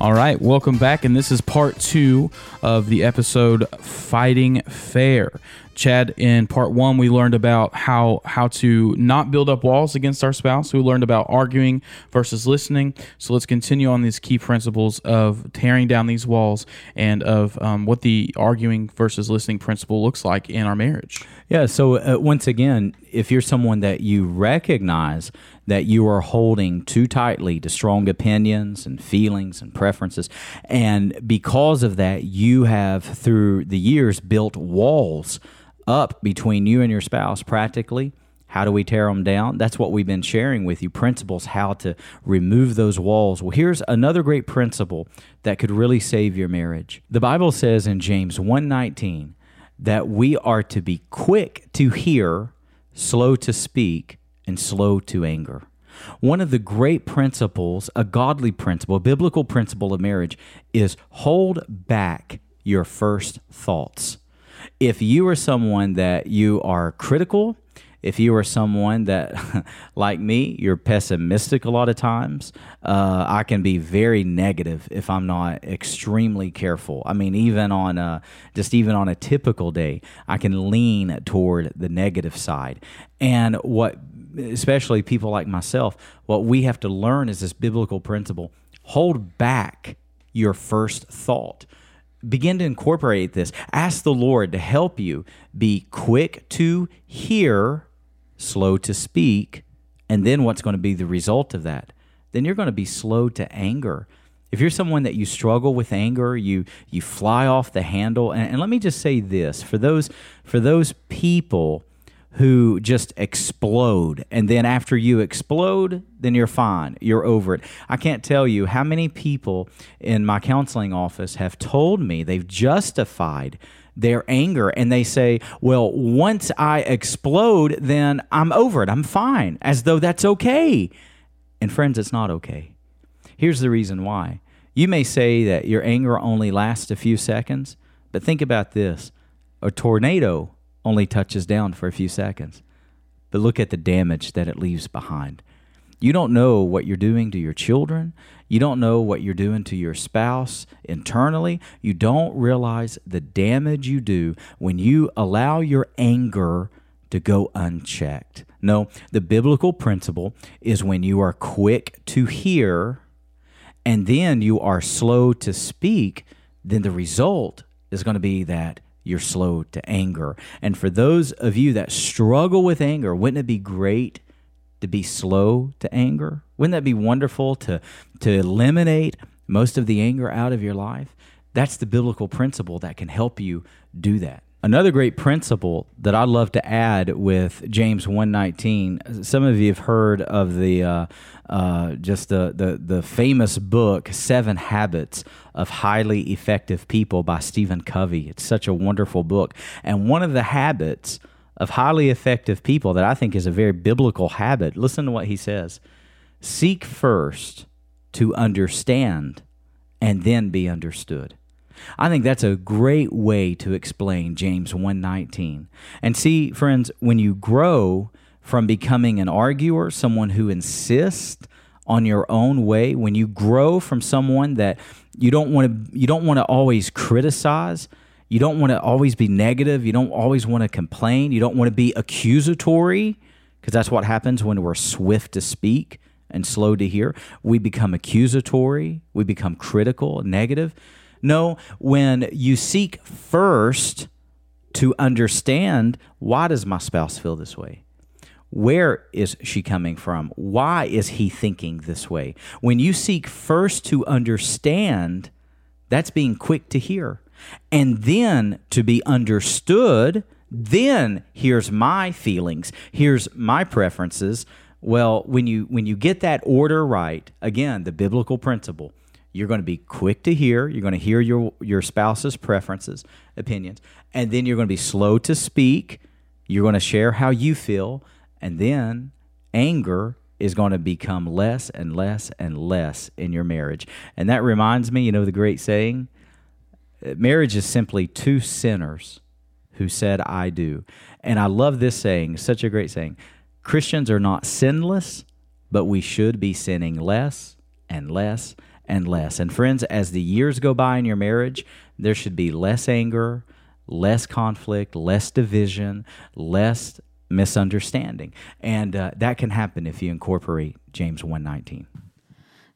All right, welcome back. And this is part two of the episode Fighting Fair. Chad, in part one, we learned about how how to not build up walls against our spouse. We learned about arguing versus listening. So let's continue on these key principles of tearing down these walls and of um, what the arguing versus listening principle looks like in our marriage. Yeah. So uh, once again, if you're someone that you recognize that you are holding too tightly to strong opinions and feelings and preferences, and because of that, you have through the years built walls up between you and your spouse practically. How do we tear them down? That's what we've been sharing with you principles how to remove those walls. Well, here's another great principle that could really save your marriage. The Bible says in James 1:19 that we are to be quick to hear, slow to speak, and slow to anger. One of the great principles, a godly principle, a biblical principle of marriage is hold back your first thoughts if you are someone that you are critical, if you are someone that, like me, you're pessimistic a lot of times, uh, I can be very negative if I'm not extremely careful. I mean, even on a, just even on a typical day, I can lean toward the negative side. And what, especially people like myself, what we have to learn is this biblical principle: hold back your first thought begin to incorporate this. Ask the Lord to help you be quick to hear, slow to speak, and then what's going to be the result of that? Then you're going to be slow to anger. If you're someone that you struggle with anger, you you fly off the handle. And, and let me just say this for those for those people who just explode. And then after you explode, then you're fine. You're over it. I can't tell you how many people in my counseling office have told me they've justified their anger and they say, well, once I explode, then I'm over it. I'm fine, as though that's okay. And friends, it's not okay. Here's the reason why. You may say that your anger only lasts a few seconds, but think about this a tornado only touches down for a few seconds. But look at the damage that it leaves behind. You don't know what you're doing to your children. You don't know what you're doing to your spouse internally. You don't realize the damage you do when you allow your anger to go unchecked. No, the biblical principle is when you are quick to hear and then you are slow to speak, then the result is going to be that you're slow to anger. And for those of you that struggle with anger, wouldn't it be great to be slow to anger? Wouldn't that be wonderful to, to eliminate most of the anger out of your life? That's the biblical principle that can help you do that. Another great principle that I'd love to add with James 119, some of you have heard of the uh, uh, just the, the, the famous book, Seven Habits of Highly Effective People by Stephen Covey. It's such a wonderful book. And one of the habits of highly effective people that I think is a very biblical habit, listen to what he says Seek first to understand and then be understood. I think that's a great way to explain James 1:19. And see, friends, when you grow from becoming an arguer, someone who insists on your own way, when you grow from someone that you don't want to you don't want to always criticize, you don't want to always be negative, you don't always want to complain, you don't want to be accusatory, because that's what happens when we're swift to speak and slow to hear. We become accusatory, we become critical, negative. No, when you seek first to understand why does my spouse feel this way? Where is she coming from? Why is he thinking this way? When you seek first to understand, that's being quick to hear. And then to be understood, then here's my feelings, here's my preferences. Well, when you when you get that order right, again, the biblical principle, you're going to be quick to hear. You're going to hear your, your spouse's preferences, opinions, and then you're going to be slow to speak. You're going to share how you feel, and then anger is going to become less and less and less in your marriage. And that reminds me, you know, the great saying marriage is simply two sinners who said, I do. And I love this saying, such a great saying. Christians are not sinless, but we should be sinning less and less and less. And friends, as the years go by in your marriage, there should be less anger, less conflict, less division, less misunderstanding. And uh, that can happen if you incorporate James 119.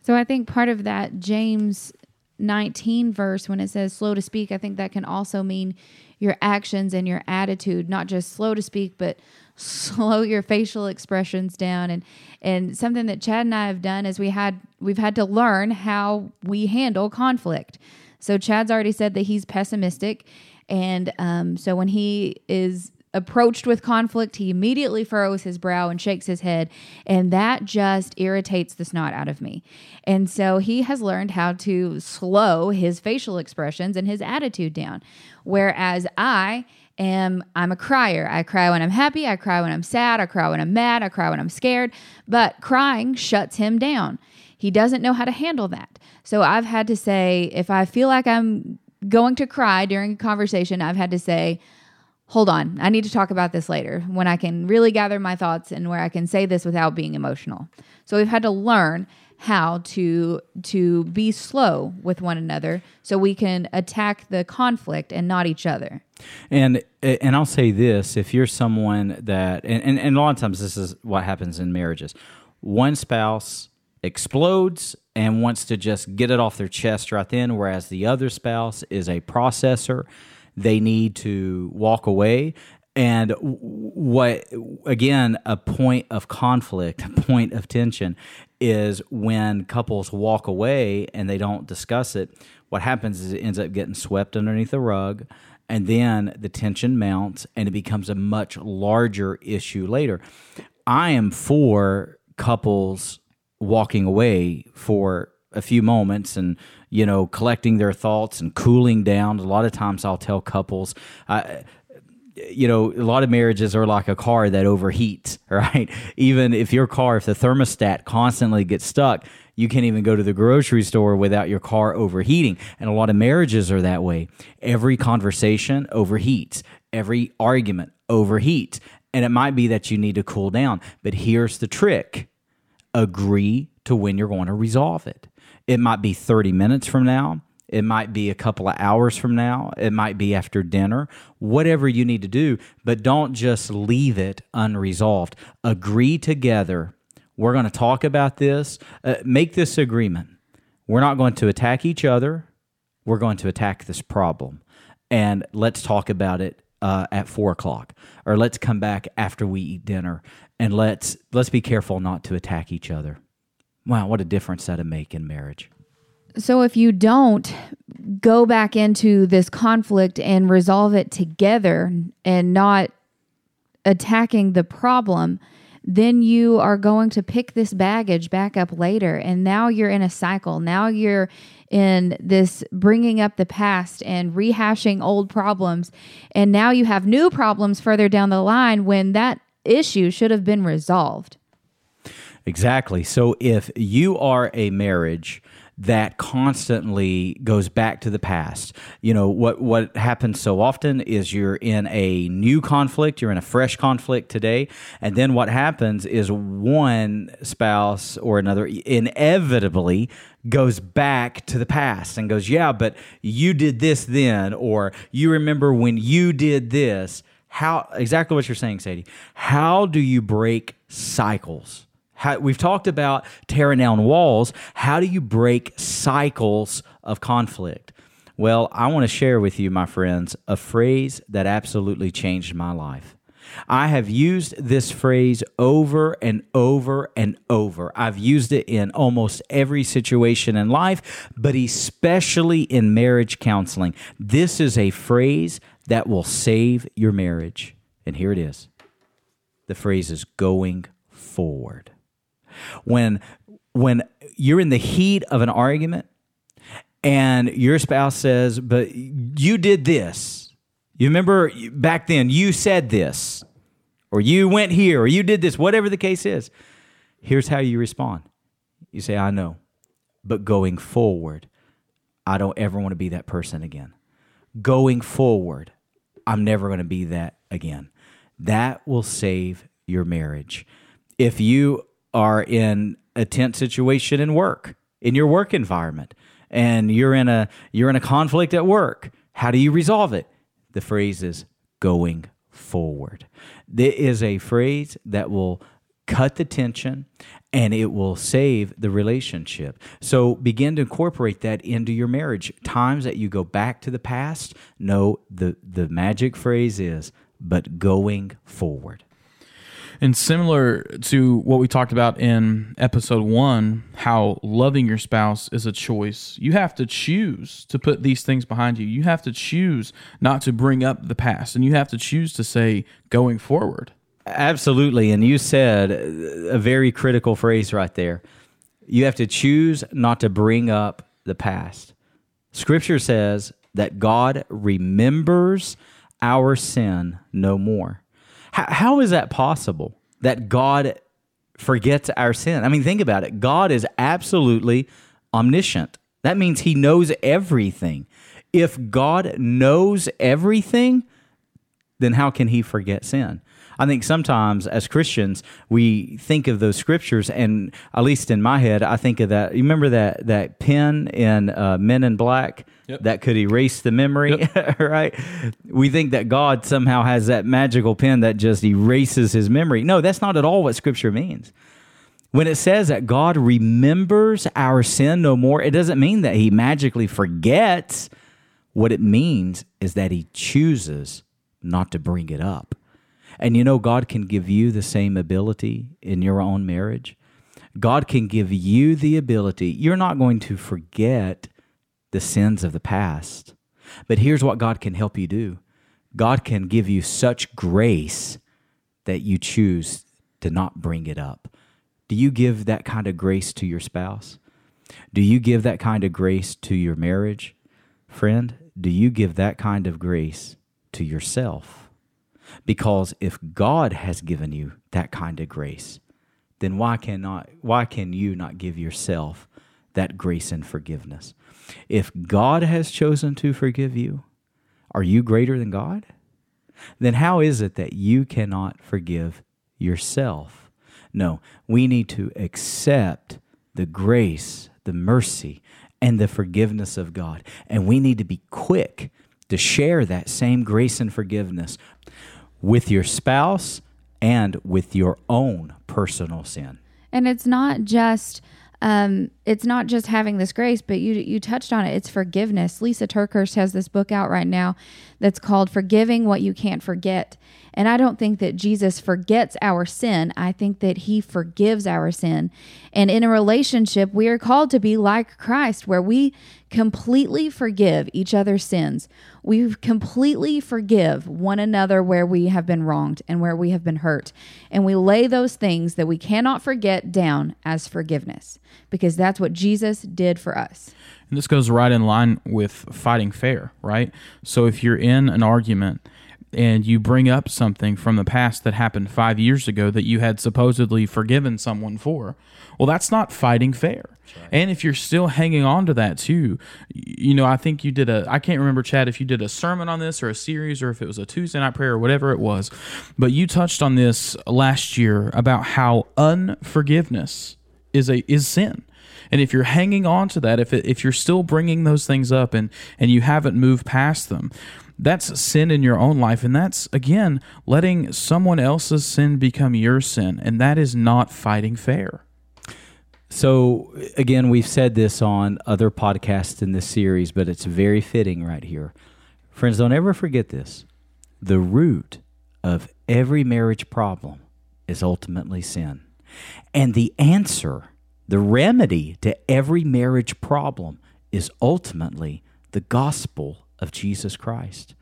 So I think part of that James 19 verse when it says slow to speak, I think that can also mean your actions and your attitude, not just slow to speak, but slow your facial expressions down and and something that Chad and I have done is we had we've had to learn how we handle conflict. So Chad's already said that he's pessimistic and um, so when he is approached with conflict, he immediately furrows his brow and shakes his head. And that just irritates the snot out of me. And so he has learned how to slow his facial expressions and his attitude down. Whereas I am, I'm a crier. I cry when I'm happy. I cry when I'm sad. I cry when I'm mad. I cry when I'm scared. But crying shuts him down. He doesn't know how to handle that. So I've had to say, if I feel like I'm going to cry during a conversation, I've had to say, hold on, I need to talk about this later when I can really gather my thoughts and where I can say this without being emotional. So we've had to learn how to to be slow with one another so we can attack the conflict and not each other. And and I'll say this, if you're someone that and, and, and a lot of times this is what happens in marriages. One spouse explodes and wants to just get it off their chest right then, whereas the other spouse is a processor they need to walk away. And what, again, a point of conflict, a point of tension is when couples walk away and they don't discuss it. What happens is it ends up getting swept underneath the rug, and then the tension mounts and it becomes a much larger issue later. I am for couples walking away for a few moments and you know collecting their thoughts and cooling down. A lot of times, I'll tell couples. Uh, you know, a lot of marriages are like a car that overheats, right? Even if your car, if the thermostat constantly gets stuck, you can't even go to the grocery store without your car overheating. And a lot of marriages are that way. Every conversation overheats, every argument overheats. And it might be that you need to cool down. But here's the trick agree to when you're going to resolve it. It might be 30 minutes from now. It might be a couple of hours from now. It might be after dinner, whatever you need to do, but don't just leave it unresolved. Agree together. We're going to talk about this. Uh, make this agreement. We're not going to attack each other. We're going to attack this problem. And let's talk about it uh, at four o'clock, or let's come back after we eat dinner, and let's let's be careful not to attack each other. Wow, what a difference that'd make in marriage. So if you don't go back into this conflict and resolve it together and not attacking the problem, then you are going to pick this baggage back up later. And now you're in a cycle. Now you're in this bringing up the past and rehashing old problems. And now you have new problems further down the line when that issue should have been resolved. Exactly. So if you are a marriage that constantly goes back to the past. You know, what what happens so often is you're in a new conflict, you're in a fresh conflict today, and then what happens is one spouse or another inevitably goes back to the past and goes, "Yeah, but you did this then," or "You remember when you did this." How exactly what you're saying, Sadie? How do you break cycles? How, we've talked about tearing down walls. How do you break cycles of conflict? Well, I want to share with you, my friends, a phrase that absolutely changed my life. I have used this phrase over and over and over. I've used it in almost every situation in life, but especially in marriage counseling. This is a phrase that will save your marriage. And here it is the phrase is going forward when when you're in the heat of an argument and your spouse says, "But you did this." You remember back then you said this or you went here or you did this, whatever the case is. Here's how you respond. You say, "I know." But going forward, I don't ever want to be that person again. Going forward, I'm never going to be that again. That will save your marriage. If you are in a tense situation in work, in your work environment and you're in a you're in a conflict at work. How do you resolve it? The phrase is going forward. There is a phrase that will cut the tension and it will save the relationship. So begin to incorporate that into your marriage. Times that you go back to the past, no, the, the magic phrase is, but going forward. And similar to what we talked about in episode one, how loving your spouse is a choice. You have to choose to put these things behind you. You have to choose not to bring up the past, and you have to choose to say going forward. Absolutely. And you said a very critical phrase right there. You have to choose not to bring up the past. Scripture says that God remembers our sin no more. How, how is that possible that God forgets our sin? I mean, think about it. God is absolutely omniscient. That means he knows everything. If God knows everything, then how can he forget sin? I think sometimes as Christians we think of those scriptures, and at least in my head, I think of that. You remember that that pen in uh, Men in Black yep. that could erase the memory, yep. right? We think that God somehow has that magical pen that just erases his memory. No, that's not at all what Scripture means. When it says that God remembers our sin no more, it doesn't mean that He magically forgets. What it means is that He chooses not to bring it up. And you know, God can give you the same ability in your own marriage. God can give you the ability. You're not going to forget the sins of the past. But here's what God can help you do God can give you such grace that you choose to not bring it up. Do you give that kind of grace to your spouse? Do you give that kind of grace to your marriage? Friend, do you give that kind of grace to yourself? Because if God has given you that kind of grace, then why cannot why can you not give yourself that grace and forgiveness? If God has chosen to forgive you, are you greater than God? Then how is it that you cannot forgive yourself? No, we need to accept the grace, the mercy, and the forgiveness of God. And we need to be quick to share that same grace and forgiveness with your spouse and with your own personal sin. And it's not just um, it's not just having this grace, but you you touched on it. It's forgiveness. Lysa TerKeurst has this book out right now that's called "Forgiving What You Can't Forget." And I don't think that Jesus forgets our sin. I think that he forgives our sin. And in a relationship, we are called to be like Christ, where we completely forgive each other's sins. We completely forgive one another where we have been wronged and where we have been hurt. And we lay those things that we cannot forget down as forgiveness because that's what Jesus did for us. And this goes right in line with fighting fair, right? So if you're in an argument, and you bring up something from the past that happened five years ago that you had supposedly forgiven someone for, well, that's not fighting fair. Right. And if you're still hanging on to that too, you know, I think you did a, I can't remember, Chad, if you did a sermon on this or a series or if it was a Tuesday night prayer or whatever it was, but you touched on this last year about how unforgiveness is a, is sin. And if you're hanging on to that, if, it, if you're still bringing those things up and, and you haven't moved past them, that's sin in your own life. And that's, again, letting someone else's sin become your sin. And that is not fighting fair. So, again, we've said this on other podcasts in this series, but it's very fitting right here. Friends, don't ever forget this. The root of every marriage problem is ultimately sin. And the answer, the remedy to every marriage problem is ultimately the gospel of Jesus Christ.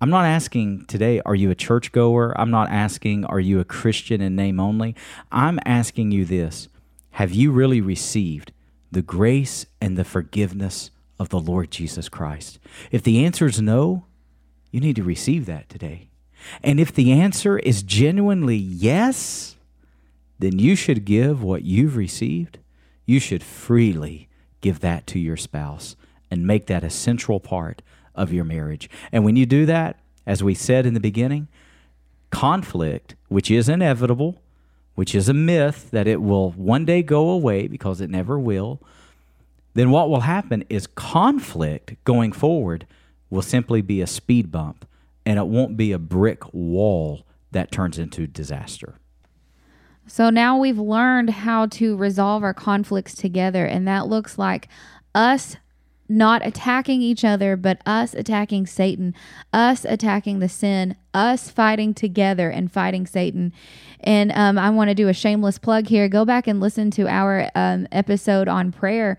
I'm not asking today, are you a churchgoer? I'm not asking, are you a Christian in name only? I'm asking you this Have you really received the grace and the forgiveness of the Lord Jesus Christ? If the answer is no, you need to receive that today. And if the answer is genuinely yes, then you should give what you've received. You should freely give that to your spouse and make that a central part of your marriage. And when you do that, as we said in the beginning, conflict, which is inevitable, which is a myth that it will one day go away because it never will, then what will happen is conflict going forward will simply be a speed bump and it won't be a brick wall that turns into disaster. So now we've learned how to resolve our conflicts together, and that looks like us not attacking each other, but us attacking Satan, us attacking the sin, us fighting together and fighting Satan. And um, I want to do a shameless plug here. Go back and listen to our um, episode on prayer.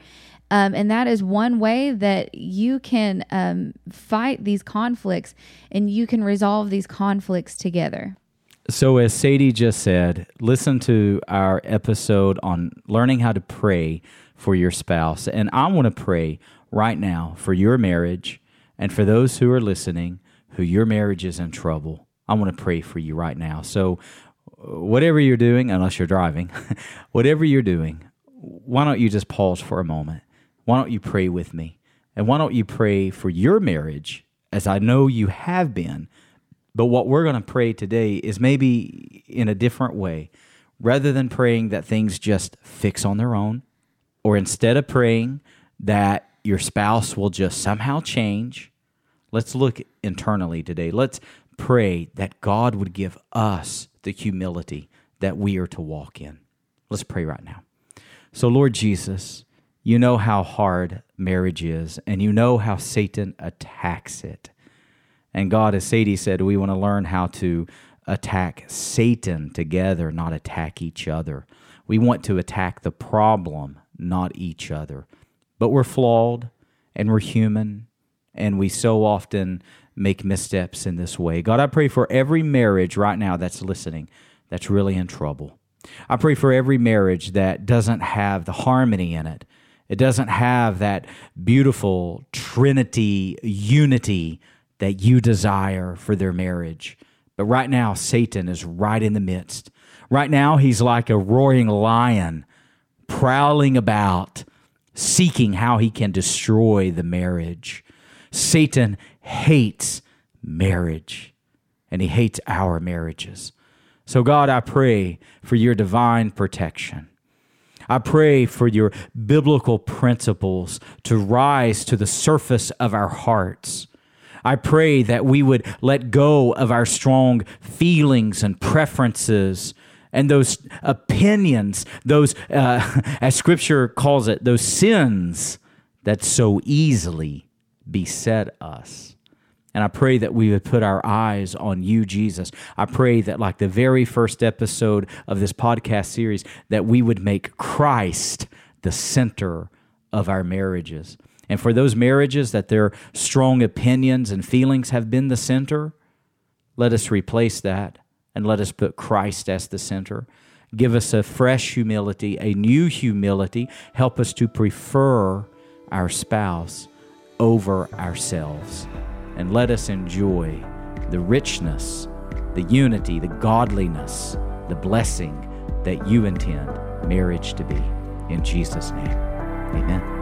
Um, and that is one way that you can um, fight these conflicts and you can resolve these conflicts together. So, as Sadie just said, listen to our episode on learning how to pray for your spouse. And I want to pray right now for your marriage and for those who are listening who your marriage is in trouble. I want to pray for you right now. So, whatever you're doing, unless you're driving, whatever you're doing, why don't you just pause for a moment? Why don't you pray with me? And why don't you pray for your marriage, as I know you have been? But what we're going to pray today is maybe in a different way. Rather than praying that things just fix on their own, or instead of praying that your spouse will just somehow change, let's look internally today. Let's pray that God would give us the humility that we are to walk in. Let's pray right now. So, Lord Jesus, you know how hard marriage is, and you know how Satan attacks it. And God, as Sadie said, we want to learn how to attack Satan together, not attack each other. We want to attack the problem, not each other. But we're flawed and we're human, and we so often make missteps in this way. God, I pray for every marriage right now that's listening that's really in trouble. I pray for every marriage that doesn't have the harmony in it. It doesn't have that beautiful Trinity unity that you desire for their marriage. But right now, Satan is right in the midst. Right now, he's like a roaring lion prowling about, seeking how he can destroy the marriage. Satan hates marriage, and he hates our marriages. So, God, I pray for your divine protection. I pray for your biblical principles to rise to the surface of our hearts. I pray that we would let go of our strong feelings and preferences and those opinions, those, uh, as scripture calls it, those sins that so easily beset us. And I pray that we would put our eyes on you, Jesus. I pray that, like the very first episode of this podcast series, that we would make Christ the center of our marriages. And for those marriages that their strong opinions and feelings have been the center, let us replace that and let us put Christ as the center. Give us a fresh humility, a new humility. Help us to prefer our spouse over ourselves and let us enjoy the richness, the unity, the godliness, the blessing that you intend marriage to be. In Jesus' name, amen.